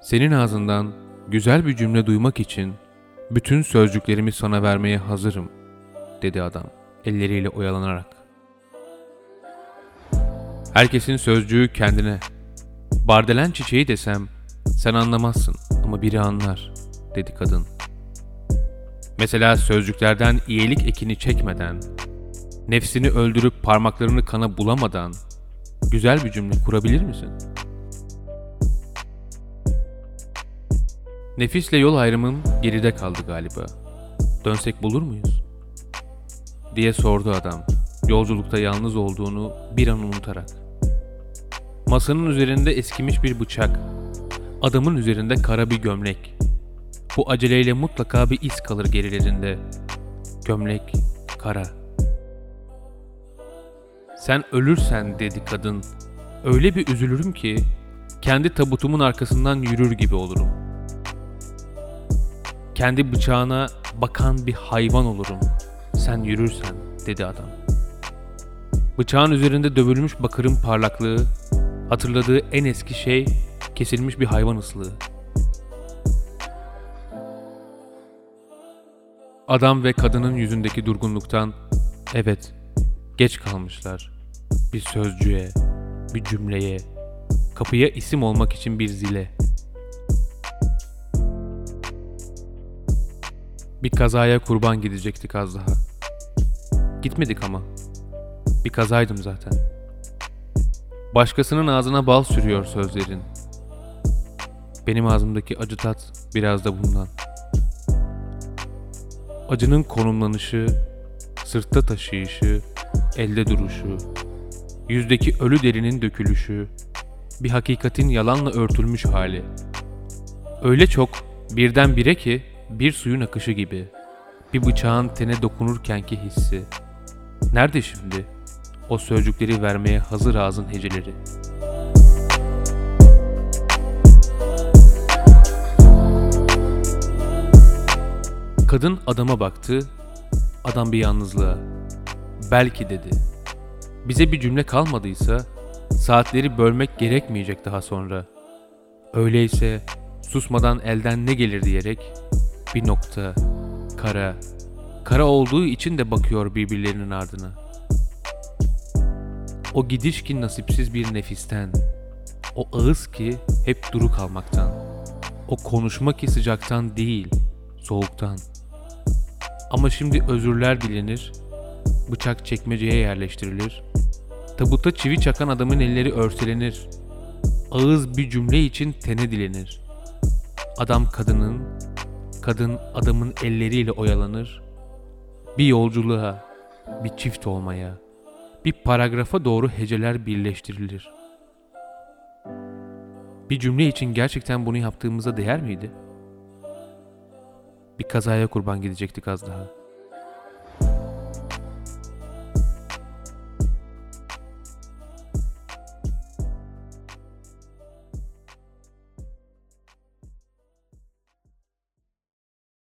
Senin ağzından güzel bir cümle duymak için bütün sözcüklerimi sana vermeye hazırım, dedi adam elleriyle oyalanarak. Herkesin sözcüğü kendine. Bardelen çiçeği desem sen anlamazsın ama biri anlar, dedi kadın. Mesela sözcüklerden iyilik ekini çekmeden, nefsini öldürüp parmaklarını kana bulamadan güzel bir cümle kurabilir misin? Nefisle yol ayrımım geride kaldı galiba. Dönsek bulur muyuz? Diye sordu adam, yolculukta yalnız olduğunu bir an unutarak. Masanın üzerinde eskimiş bir bıçak, adamın üzerinde kara bir gömlek. Bu aceleyle mutlaka bir iz kalır gerilerinde. Gömlek, kara. Sen ölürsen dedi kadın. Öyle bir üzülürüm ki kendi tabutumun arkasından yürür gibi olurum. Kendi bıçağına bakan bir hayvan olurum. Sen yürürsen dedi adam. Bıçağın üzerinde dövülmüş bakırın parlaklığı, hatırladığı en eski şey kesilmiş bir hayvan ıslığı. Adam ve kadının yüzündeki durgunluktan evet geç kalmışlar. Bir sözcüğe, bir cümleye, kapıya isim olmak için bir zile. Bir kazaya kurban gidecektik az daha. Gitmedik ama. Bir kazaydım zaten. Başkasının ağzına bal sürüyor sözlerin. Benim ağzımdaki acı tat biraz da bundan. Acının konumlanışı, sırtta taşıyışı, elde duruşu, yüzdeki ölü derinin dökülüşü, bir hakikatin yalanla örtülmüş hali. Öyle çok birdenbire ki bir suyun akışı gibi. Bir bıçağın tene dokunurkenki hissi. Nerede şimdi? O sözcükleri vermeye hazır ağzın heceleri. Kadın adama baktı. Adam bir yalnızlığa. Belki dedi. Bize bir cümle kalmadıysa saatleri bölmek gerekmeyecek daha sonra. Öyleyse susmadan elden ne gelir diyerek bir nokta, kara, kara olduğu için de bakıyor birbirlerinin ardına. O gidiş ki nasipsiz bir nefisten, o ağız ki hep duru kalmaktan, o konuşma ki sıcaktan değil, soğuktan. Ama şimdi özürler dilenir, bıçak çekmeceye yerleştirilir, tabuta çivi çakan adamın elleri örselenir, ağız bir cümle için tene dilenir. Adam kadının, kadın adamın elleriyle oyalanır, bir yolculuğa, bir çift olmaya, bir paragrafa doğru heceler birleştirilir. Bir cümle için gerçekten bunu yaptığımıza değer miydi? Bir kazaya kurban gidecektik az daha.